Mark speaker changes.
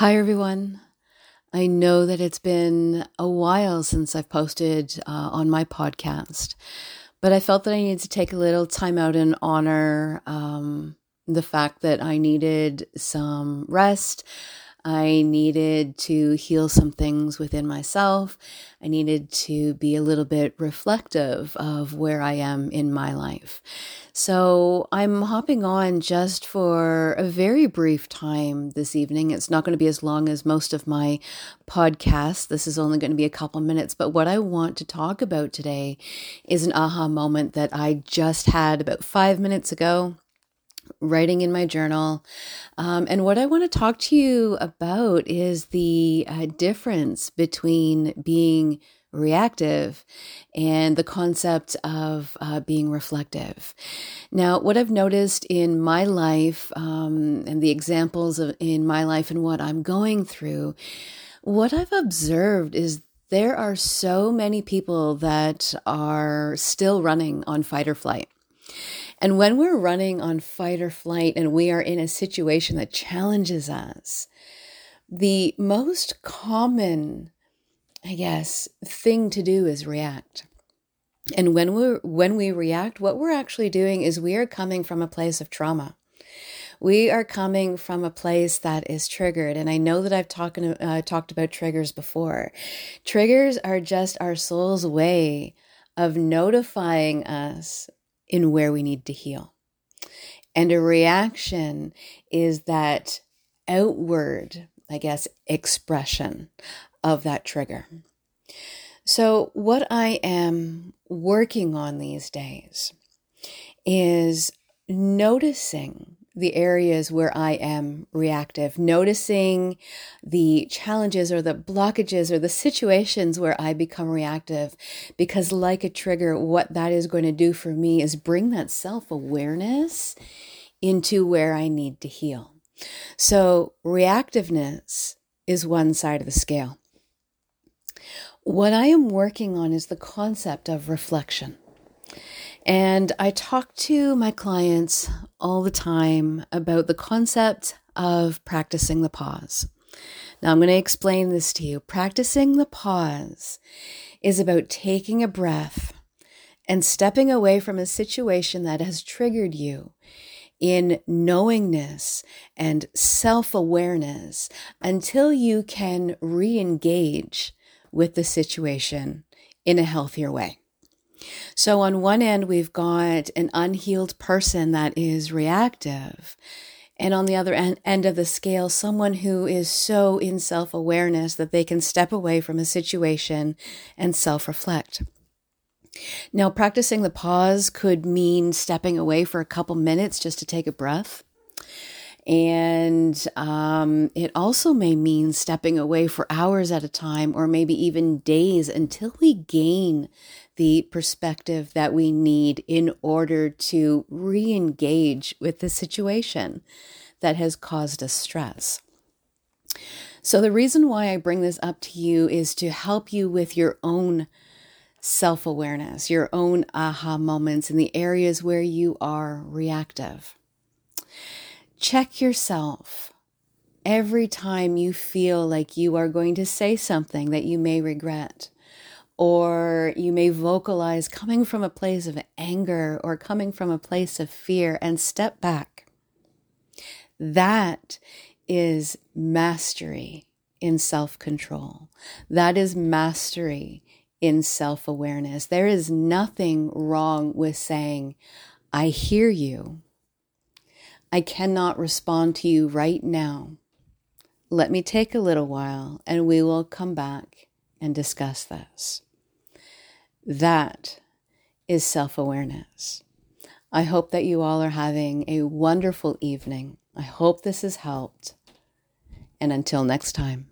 Speaker 1: Hi, everyone. I know that it's been a while since I've posted uh, on my podcast, but I felt that I needed to take a little time out and honor um, the fact that I needed some rest. I needed to heal some things within myself. I needed to be a little bit reflective of where I am in my life. So I'm hopping on just for a very brief time this evening. It's not going to be as long as most of my podcasts. This is only going to be a couple minutes. But what I want to talk about today is an aha moment that I just had about five minutes ago writing in my journal. Um, and what I want to talk to you about is the uh, difference between being reactive and the concept of uh, being reflective. Now, what I've noticed in my life um, and the examples of in my life and what I'm going through, what I've observed is there are so many people that are still running on fight or flight. And when we're running on fight or flight and we are in a situation that challenges us, the most common, I guess, thing to do is react. And when we when we react, what we're actually doing is we are coming from a place of trauma. We are coming from a place that is triggered, and I know that I've talked uh, talked about triggers before. Triggers are just our soul's way of notifying us in where we need to heal. And a reaction is that outward, I guess, expression of that trigger. So, what I am working on these days is noticing the areas where I am reactive, noticing the challenges or the blockages or the situations where I become reactive. Because, like a trigger, what that is going to do for me is bring that self awareness into where I need to heal. So, reactiveness is one side of the scale. What I am working on is the concept of reflection. And I talk to my clients all the time about the concept of practicing the pause. Now, I'm going to explain this to you. Practicing the pause is about taking a breath and stepping away from a situation that has triggered you in knowingness and self awareness until you can re engage with the situation in a healthier way. So, on one end, we've got an unhealed person that is reactive. And on the other end, end of the scale, someone who is so in self awareness that they can step away from a situation and self reflect. Now, practicing the pause could mean stepping away for a couple minutes just to take a breath. And um, it also may mean stepping away for hours at a time or maybe even days until we gain the perspective that we need in order to re engage with the situation that has caused us stress. So, the reason why I bring this up to you is to help you with your own self awareness, your own aha moments in the areas where you are reactive. Check yourself every time you feel like you are going to say something that you may regret or you may vocalize coming from a place of anger or coming from a place of fear and step back. That is mastery in self control. That is mastery in self awareness. There is nothing wrong with saying, I hear you. I cannot respond to you right now. Let me take a little while and we will come back and discuss this. That is self awareness. I hope that you all are having a wonderful evening. I hope this has helped. And until next time.